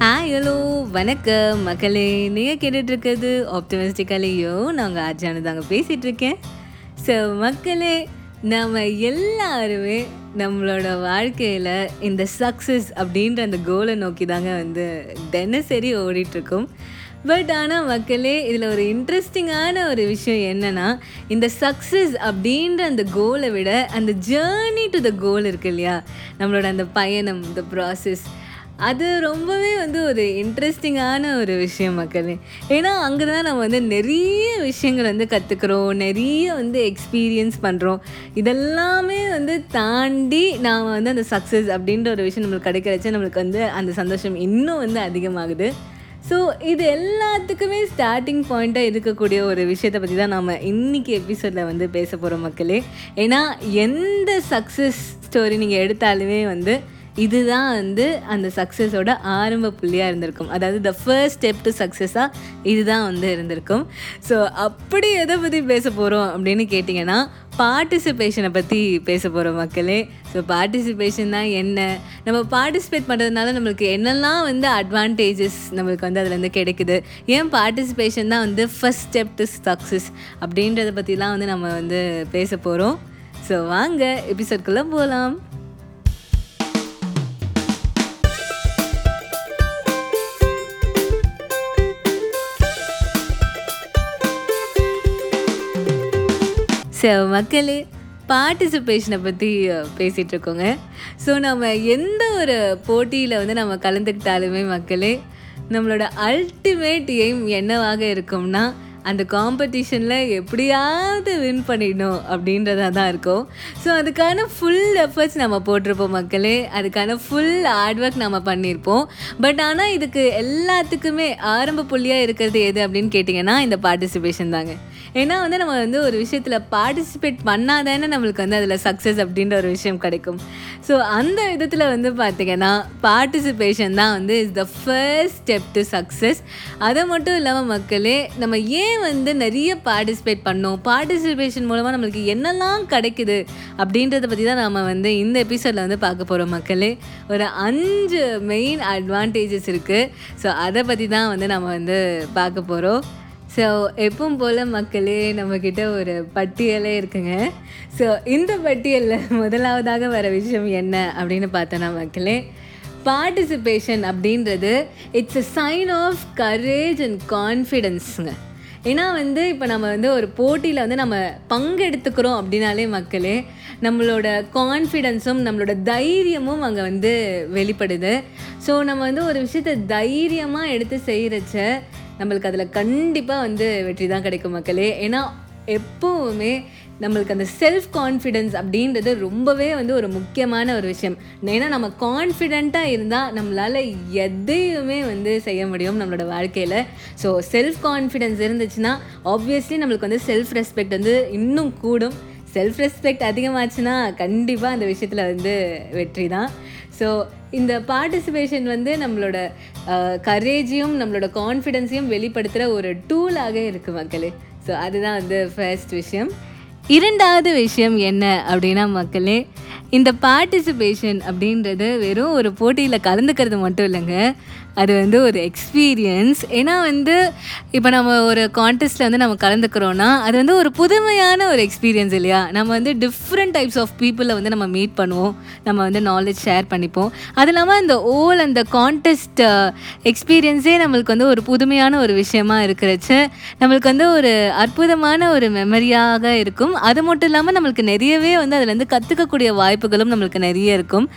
Hi hello வணக்கம். மக்களே நீங்கள் கேட்டுட்ருக்கிறது ஆப்டமிஸ்டிக்கலையோ நாங்கள் ஆர்ஜானு தாங்க பேசிகிட்ருக்கேன் ஸோ மக்களே நம்ம எல்லாருமே நம்மளோட வாழ்க்கையில் இந்த சக்ஸஸ் அப்படின்ற அந்த கோலை நோக்கி தாங்க வந்து தினசரி ஓடிட்டுருக்கோம் பட் ஆனால் மக்களே இதில் ஒரு இன்ட்ரெஸ்டிங்கான ஒரு விஷயம் என்னென்னா இந்த சக்ஸஸ் அப்படின்ற அந்த கோலை விட அந்த ஜேர்னி டு த கோல் இருக்கு இல்லையா? நம்மளோட அந்த பயணம் இந்த ப்ராசஸ் அது ரொம்பவே வந்து ஒரு இன்ட்ரெஸ்டிங்கான ஒரு விஷயம் மக்களே. ஏன்னா அங்கே தான் நம்ம வந்து நிறைய விஷயங்கள் வந்து கற்றுக்குறோம் நிறைய வந்து எக்ஸ்பீரியன்ஸ் பண்ணுறோம் இதெல்லாமே வந்து தாண்டி நாம் வந்து அந்த சக்ஸஸ் அப்படின்ற ஒரு விஷயம் நம்மளுக்கு கிடைக்கிறச்ச நம்மளுக்கு வந்து அந்த சந்தோஷம் இன்னும் வந்து அதிகமாகுது. ஸோ இது எல்லாத்துக்குமே ஸ்டார்டிங் பாயிண்ட்டாக இருக்கக்கூடிய ஒரு விஷயத்தை பற்றி தான் நாம் இன்றைக்கி எபிசோடில் வந்து பேச போகிறோம் மக்களே. ஏன்னா எந்த சக்ஸஸ் ஸ்டோரி நீங்கள் எடுத்தாலுமே வந்து இதுதான் வந்து அந்த சக்ஸஸோட ஆரம்ப புள்ளியாக இருந்திருக்கும். அதாவது த ஃபர்ஸ்ட் ஸ்டெப் டு சக்ஸஸாக இதுதான் வந்து இருந்திருக்கும். ஸோ அப்படி எதை பற்றி பேச போகிறோம் அப்படின்னு கேட்டிங்கன்னா பார்ட்டிசிபேஷனை பற்றி பேச போகிறோம் மக்களே. ஸோ பார்ட்டிசிபேஷன் தான் என்ன? நம்ம பார்ட்டிசிபேட் பண்ணுறதுனால நம்மளுக்கு என்னெல்லாம் வந்து அட்வான்டேஜஸ் நம்மளுக்கு வந்து அதுலேருந்து கிடைக்குது? ஏன் பார்ட்டிசிபேஷன் தான் வந்து ஃபஸ்ட் ஸ்டெப் டு சக்ஸஸ் அப்படின்றத பற்றிலாம் வந்து நம்ம வந்து பேச போகிறோம் ஸோ வாங்க எபிசோட்குள்ளே போகலாம் ஸோ மக்களே பார்ட்டிசிபேஷனை பற்றி பேசிகிட்டு இருக்கோங்க ஸோ நம்ம எந்த ஒரு போட்டியில் வந்து நம்ம கலந்துக்கிட்டாலுமே மக்களே நம்மளோட அல்டிமேட் எய்ம் என்னவாக இருக்கும்னா அந்த காம்படிஷனில் எப்படியாவது வின் பண்ணிடணும் அப்படின்றதா தான் இருக்கும். ஸோ அதுக்கான ஃபுல் எஃபர்ட்ஸ் நம்ம போட்டிருப்போம் மக்களே. அதுக்கான ஃபுல் ஹார்ட் ஒர்க் நம்ம பண்ணியிருப்போம். பட் ஆனால் இதுக்கு எல்லாத்துக்குமே ஆரம்ப புள்ளியாக இருக்கிறது எது அப்படின்னு கேட்டிங்கன்னா இந்த பார்ட்டிசிபேஷன் தாங்க. ஏன்னா வந்து நம்ம வந்து ஒரு விஷயத்தில் பார்ட்டிசிபேட் பண்ணாதானே நம்மளுக்கு வந்து அதில் சக்ஸஸ் அப்படின்ற ஒரு விஷயம் கிடைக்கும். ஸோ அந்த விதத்தில் வந்து பார்த்திங்கன்னா பார்ட்டிசிபேஷன் தான் வந்து is the first step to success அதை மட்டும் இல்லாமல் மக்களே நம்ம ஏன் வந்து நிறைய பார்ட்டிசிபேட் பண்ணோம். பார்ட்டிசிபேஷன் மூலமாக நம்மளுக்கு என்னெல்லாம் கிடைக்குது அப்படின்றத பற்றி தான் நாம் வந்து இந்த எபிசோடில் வந்து பார்க்க போகிறோம் மக்களே. ஒரு அஞ்சு மெயின் அட்வான்டேஜஸ் இருக்குது ஸோ அதை பற்றி தான் வந்து நம்ம வந்து பார்க்க போகிறோம் ஸோ எப்பவும் போல் மக்களே நம்மக்கிட்ட ஒரு பட்டியலே இருக்குங்க. ஸோ இந்த பட்டியலில் முதலாவதாக வர விஷயம் என்ன அப்படின்னு பார்த்தோன்னா மக்களே பார்ட்டிசிபேஷன் அப்படின்றது it's a sign of courage and கான்ஃபிடென்ஸுங்க ஏன்னா வந்து இப்போ நம்ம வந்து ஒரு போட்டியில் வந்து நம்ம பங்கெடுத்துக்கிறோம் அப்படின்னாலே மக்களே நம்மளோட கான்ஃபிடென்ஸும் நம்மளோட தைரியமும் அங்கே வந்து வெளிப்படுது. ஸோ நம்ம வந்து ஒரு விஷயத்தை தைரியமாக எடுத்து செய்கிறச்ச நம்மளுக்கு அதில் கண்டிப்பாக வந்து வெற்றி தான் கிடைக்கும் மக்களே. ஏன்னா எப்போவுமே நம்மளுக்கு அந்த செல்ஃப் கான்ஃபிடென்ஸ் அப்படின்றது ரொம்பவே வந்து ஒரு முக்கியமான ஒரு விஷயம். ஏன்னா நம்ம கான்ஃபிடெண்ட்டாக இருந்தால் நம்மளால் எதையுமே வந்து செய்ய முடியும் நம்மளோட வாழ்க்கையில். ஸோ செல்ஃப் கான்ஃபிடென்ஸ் இருந்துச்சுன்னா ஆப்வியஸ்லி நம்மளுக்கு வந்து செல்ஃப் ரெஸ்பெக்ட் வந்து இன்னும் கூடும். செல்ஃப் ரெஸ்பெக்ட் அதிகமாச்சுன்னா கண்டிப்பாக அந்த விஷயத்தில் வந்து வெற்றி தான். ஸோ இந்த பார்ட்டிசிபேஷன் வந்து நம்மளோட கரேஜையும் நம்மளோட கான்ஃபிடென்ஸையும் வெளிப்படுத்துகிற ஒரு டூலாக இருக்குது மக்களே. ஸோ அதுதான் வந்து ஃபர்ஸ்ட் விஷயம். இரண்டாவது விஷயம் என்ன அப்படின்னா மக்களே இந்த பார்ட்டிசிபேஷன் அப்படின்றது வெறும் ஒரு போட்டியில் கலந்துக்கிறது மட்டும் இல்லைங்க. அது வந்து ஒரு எக்ஸ்பீரியன்ஸ் ஏன்னா வந்து இப்போ நம்ம ஒரு கான்டெஸ்ட்டில் வந்து நம்ம கலந்துக்கிறோன்னா அது வந்து ஒரு புதுமையான ஒரு எக்ஸ்பீரியன்ஸ் இல்லையா? நம்ம வந்து டிஃப்ரெண்ட் டைப்ஸ் ஆஃப் பீப்புளை வந்து நம்ம மீட் பண்ணுவோம். நம்ம வந்து நாலேஜ் ஷேர் பண்ணிப்போம். அது இல்லாமல் அந்த ஓல் அந்த கான்டெஸ்ட் எக்ஸ்பீரியன்ஸே நம்மளுக்கு வந்து ஒரு புதுமையான ஒரு விஷயமா இருக்கிறச்சு நம்மளுக்கு வந்து ஒரு அற்புதமான ஒரு மெமரியாக இருக்கும். அது மட்டும் இல்லாமல் நம்மளுக்கு நிறையவே வந்து அதுலேருந்து கற்றுக்கக்கூடிய வாய்ப்புகளும் நம்மளுக்கு நிறைய இருக்கும்.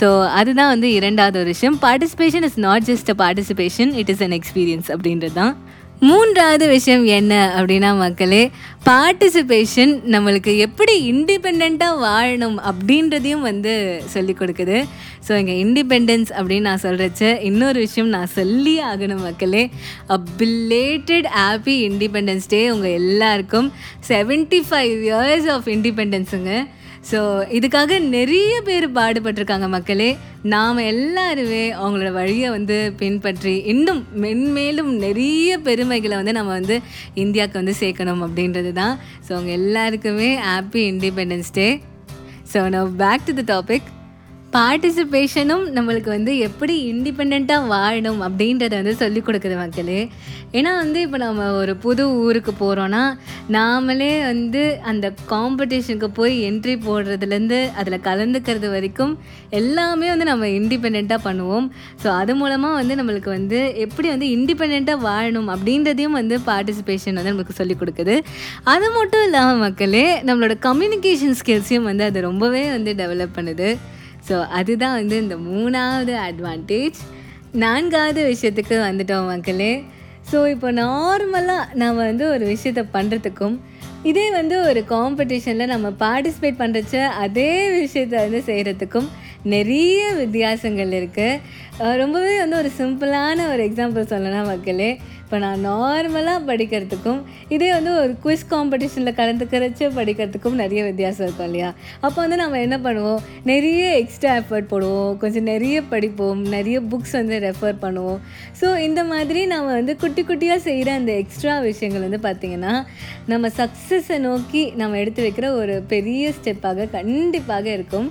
ஸோ அதுதான் வந்து இரண்டாவது ஒரு விஷயம். Participation is not just a participation it is an experience அப்படின்றது தான் மூன்றாவது விஷயம் என்ன அப்படின்னா மக்களே பார்ட்டிசிபேஷன் நம்மளுக்கு எப்படி இண்டிபெண்ட்டாக வாழணும் அப்படின்றதையும் வந்து சொல்லி கொடுக்குது. ஸோ இங்கே இண்டிபெண்டன்ஸ் அப்படின்னு நான் சொல்கிறச்ச இன்னொரு விஷயம் நான் சொல்லி ஆகணும் மக்களே. அ பில்லேட்டட் ஹாப்பி இண்டிபெண்டன்ஸ் டே உங்கள் எல்லாருக்கும். செவன்ட்டி ஃபைவ் இயர்ஸ் ஆஃப் இண்டிபெண்டன்ஸுங்க ஸோ இதுக்காக நிறைய பேர் பாடுபட்டிருக்காங்க மக்களே. நாம் எல்லாருமே அவங்களோட வழியை வந்து பின்பற்றி இன்னும் மென்மேலும் நிறைய பெருமைகளை வந்து நம்ம வந்து இந்தியாவுக்கு வந்து சேர்க்கணும் அப்படின்றது தான் ஸோ அவங்க எல்லாருக்குமே ஹாப்பி இண்டிபெண்டன்ஸ் டே ஸோ நான் பேக் டு த டாபிக் பார்ட்டிசிபேஷனும் நம்மளுக்கு வந்து எப்படி இண்டிபெண்ட்டாக வாழணும் அப்படின்றத வந்து சொல்லிக் கொடுக்குது மக்களே. ஏன்னா வந்து இப்போ நம்ம ஒரு புது ஊருக்கு போகிறோன்னா நாமளே வந்து அந்த காம்படிஷனுக்கு போய் என்ட்ரி போடுறதுலேருந்து அதில் கலந்துக்கிறது வரைக்கும் எல்லாமே வந்து நம்ம இண்டிபெண்ட்டாக பண்ணுவோம். ஸோ அது மூலமாக வந்து நம்மளுக்கு வந்து எப்படி வந்து இண்டிபெண்ட்டாக வாழணும் அப்படின்றதையும் வந்து பார்ட்டிசிபேஷன் வந்து நமக்கு சொல்லிக் கொடுக்குது. அது மட்டும் இல்லாமல் மக்களே நம்மளோட கம்யூனிகேஷன் ஸ்கில்ஸையும் வந்து அது ரொம்பவே வந்து டெவலப் பண்ணுது. ஸோ அதுதான் வந்து இந்த மூணாவது அட்வான்டேஜ் நான்காவது விஷயத்துக்கு வந்துட்டோம் மக்களே. ஸோ இப்போ நார்மலாக நம்ம வந்து ஒரு விஷயத்த பண்ணுறதுக்கும் இதே வந்து ஒரு காம்படிஷனில் நம்ம பார்ட்டிசிபேட் பண்ணுறச்ச அதே விஷயத்த வந்து செய்கிறதுக்கும் நிறைய வித்தியாசங்கள் இருக்குது ரொம்பவே வந்து ஒரு சிம்பிளான ஒரு எக்ஸாம்பிள் சொல்லலாம் மக்களே. இப்போ நான் நார்மலாக படிக்கிறதுக்கும் இதே வந்து ஒரு குவிஸ் காம்படிஷனில் கலந்துக்கிறச்சு படிக்கிறதுக்கும் நிறைய வித்தியாசம் இருக்கும் இல்லையா? அப்போ வந்து நம்ம என்ன பண்ணுவோம்? நிறைய எக்ஸ்ட்ரா எஃபர்ட் போடுவோம். கொஞ்சம் நிறைய படிப்போம். நிறைய புக்ஸ் வந்து ரெஃபர் பண்ணுவோம். ஸோ இந்த மாதிரி நம்ம வந்து குட்டி குட்டியாக செய்கிற அந்த எக்ஸ்ட்ரா விஷயங்கள் வந்து பார்த்திங்கன்னா நம்ம சக்ஸஸை நோக்கி நம்ம எடுத்து வைக்கிற ஒரு பெரிய ஸ்டெப்பாக கண்டிப்பாக இருக்கும்.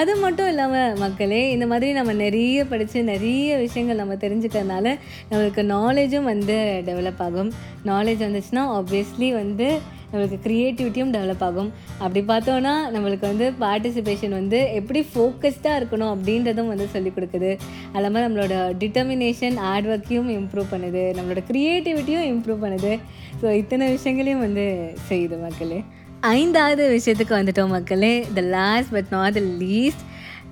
அது மட்டும் இல்லாமல் மக்களே இந்த மாதிரி நம்ம நிறைய படித்து நிறைய விஷயங்கள் நம்ம தெரிஞ்சுக்கிறதுனால நம்மளுக்கு நாலேஜும் வந்து டெவலப் ஆகும். நாலேஜ் வந்துச்சுன்னா ஆப்வியஸ்லி வந்து நம்மளுக்கு க்ரியேட்டிவிட்டியும் டெவலப் ஆகும். அப்படி பார்த்தோன்னா நம்மளுக்கு வந்து பார்ட்டிசிபேஷன் வந்து எப்படி ஃபோக்கஸ்டாக இருக்கணும் அப்படின்றதும் வந்து சொல்லிக் கொடுக்குது. அது இல்லாமல் நம்மளோட டிட்டர்மினேஷன் ஹார்ட் ஒர்க்கையும் இம்ப்ரூவ் பண்ணுது. நம்மளோட க்ரியேட்டிவிட்டியும் இம்ப்ரூவ் பண்ணுது. ஸோ இத்தனை விஷயங்களையும் வந்து செய்யுது மக்களே. ஐந்தாவது விஷயத்துக்கு வந்துட்டோம் மக்களே. The last but not the least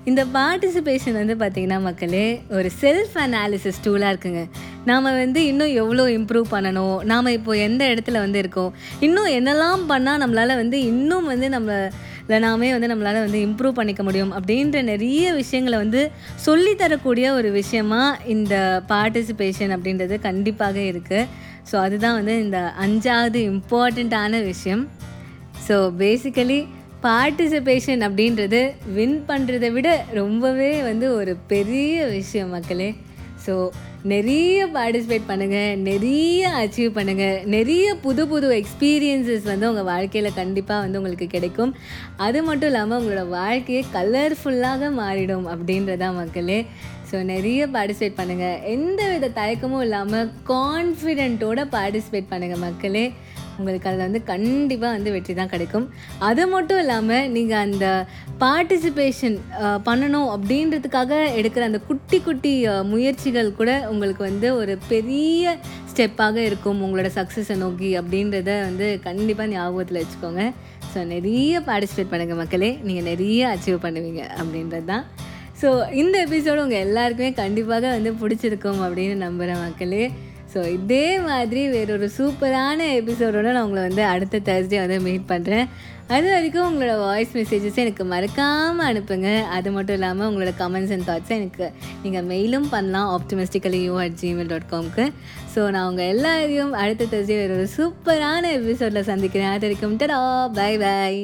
இந்த பார்ட்டிசிபேஷன் வந்து பார்த்திங்கன்னா மக்களே ஒரு செல்ஃப் அனாலிசிஸ் டூலாக இருக்குங்க. நாம் வந்து இன்னும் எவ்வளோ இம்ப்ரூவ் பண்ணணும்? நாம் இப்போது எந்த இடத்துல வந்து இருக்கோம்? இன்னும் என்னெல்லாம் பண்ணால் நம்மளால் வந்து இன்னும் வந்து நம்மளை நாமே வந்து நம்மளால் வந்து இம்ப்ரூவ் பண்ணிக்க முடியும்? அப்படின்ற நிறைய விஷயங்களை வந்து சொல்லித்தரக்கூடிய ஒரு விஷயமா இந்த பார்ட்டிசிபேஷன் அப்படின்றது கண்டிப்பாக இருக்குது ஸோ அதுதான் வந்து இந்த அஞ்சாவது இம்பார்ட்டண்ட்டான விஷயம். ஸோ பேசிக்கலி பார்ட்டிசிபேஷன் அப்படின்றது வின் பண்ணுறதை விட ரொம்பவே வந்து ஒரு பெரிய விஷயம் மக்களே. ஸோ நிறைய பார்ட்டிசிபேட் பண்ணுங்கள் நிறைய அச்சீவ் பண்ணுங்கள் நிறைய புது புது எக்ஸ்பீரியன்சஸ் வந்து உங்கள் வாழ்க்கையில் கண்டிப்பாக வந்து உங்களுக்கு கிடைக்கும். அது மட்டும் இல்லாமல் உங்களோட வாழ்க்கையை கலர்ஃபுல்லாக மாறிடும் அப்படின்றதான் மக்களே. ஸோ நிறைய பார்ட்டிசிபேட் பண்ணுங்கள் எந்த வித தயக்கமும் இல்லாமல் கான்ஃபிடென்ட்டோட பார்ட்டிசிபேட் பண்ணுங்கள் மக்களே. உங்களுக்கு அதில் வந்து கண்டிப்பாக வந்து வெற்றி தான் கிடைக்கும். அது மட்டும் இல்லாமல் நீங்கள் அந்த பார்ட்டிசிபேஷன் பண்ணணும் அப்படின்றதுக்காக எடுக்கிற அந்த குட்டி குட்டி முயற்சிகள் கூட உங்களுக்கு வந்து ஒரு பெரிய ஸ்டெப்பாக இருக்கும். உங்களோட சக்ஸஸை நோக்கி அப்படின்றத வந்து கண்டிப்பாக ஞாபகத்தில் வச்சுக்கோங்க. ஸோ நிறைய பார்ட்டிசிபேட் பண்ணுங்கள் மக்களே. நீங்கள் நிறைய அச்சீவ் பண்ணுவீங்க அப்படின்றது தான். ஸோ இந்த எபிசோடு உங்கள் எல்லாருக்குமே கண்டிப்பாக வந்து பிடிச்சிருக்கும் அப்படின்னு நம்புகிற மக்களே. ஸோ இதே மாதிரி வேறொரு சூப்பரான எபிசோடோடு நான் உங்களை வந்து அடுத்த தேர்ஸ்டே வந்து மீட் பண்ணுறேன் அது வரைக்கும் உங்களோட வாய்ஸ் மெசேஜஸ் எனக்கு மறக்காமல் அனுப்புங்க. அது மட்டும் இல்லாமல் உங்களோட கமெண்ட்ஸ் அண்ட் தாட்ஸை எனக்கு நீங்கள் மெயிலும் பண்ணலாம் optimistically you at Gmail dot காம்க்கு so நான் உங்கள் எல்லாரையும் அடுத்த தேர்ஸ்டே வேறொரு ஒரு சூப்பரான எபிசோடில் சந்திக்கிறேன். அது வரைக்கும் டடா பை பை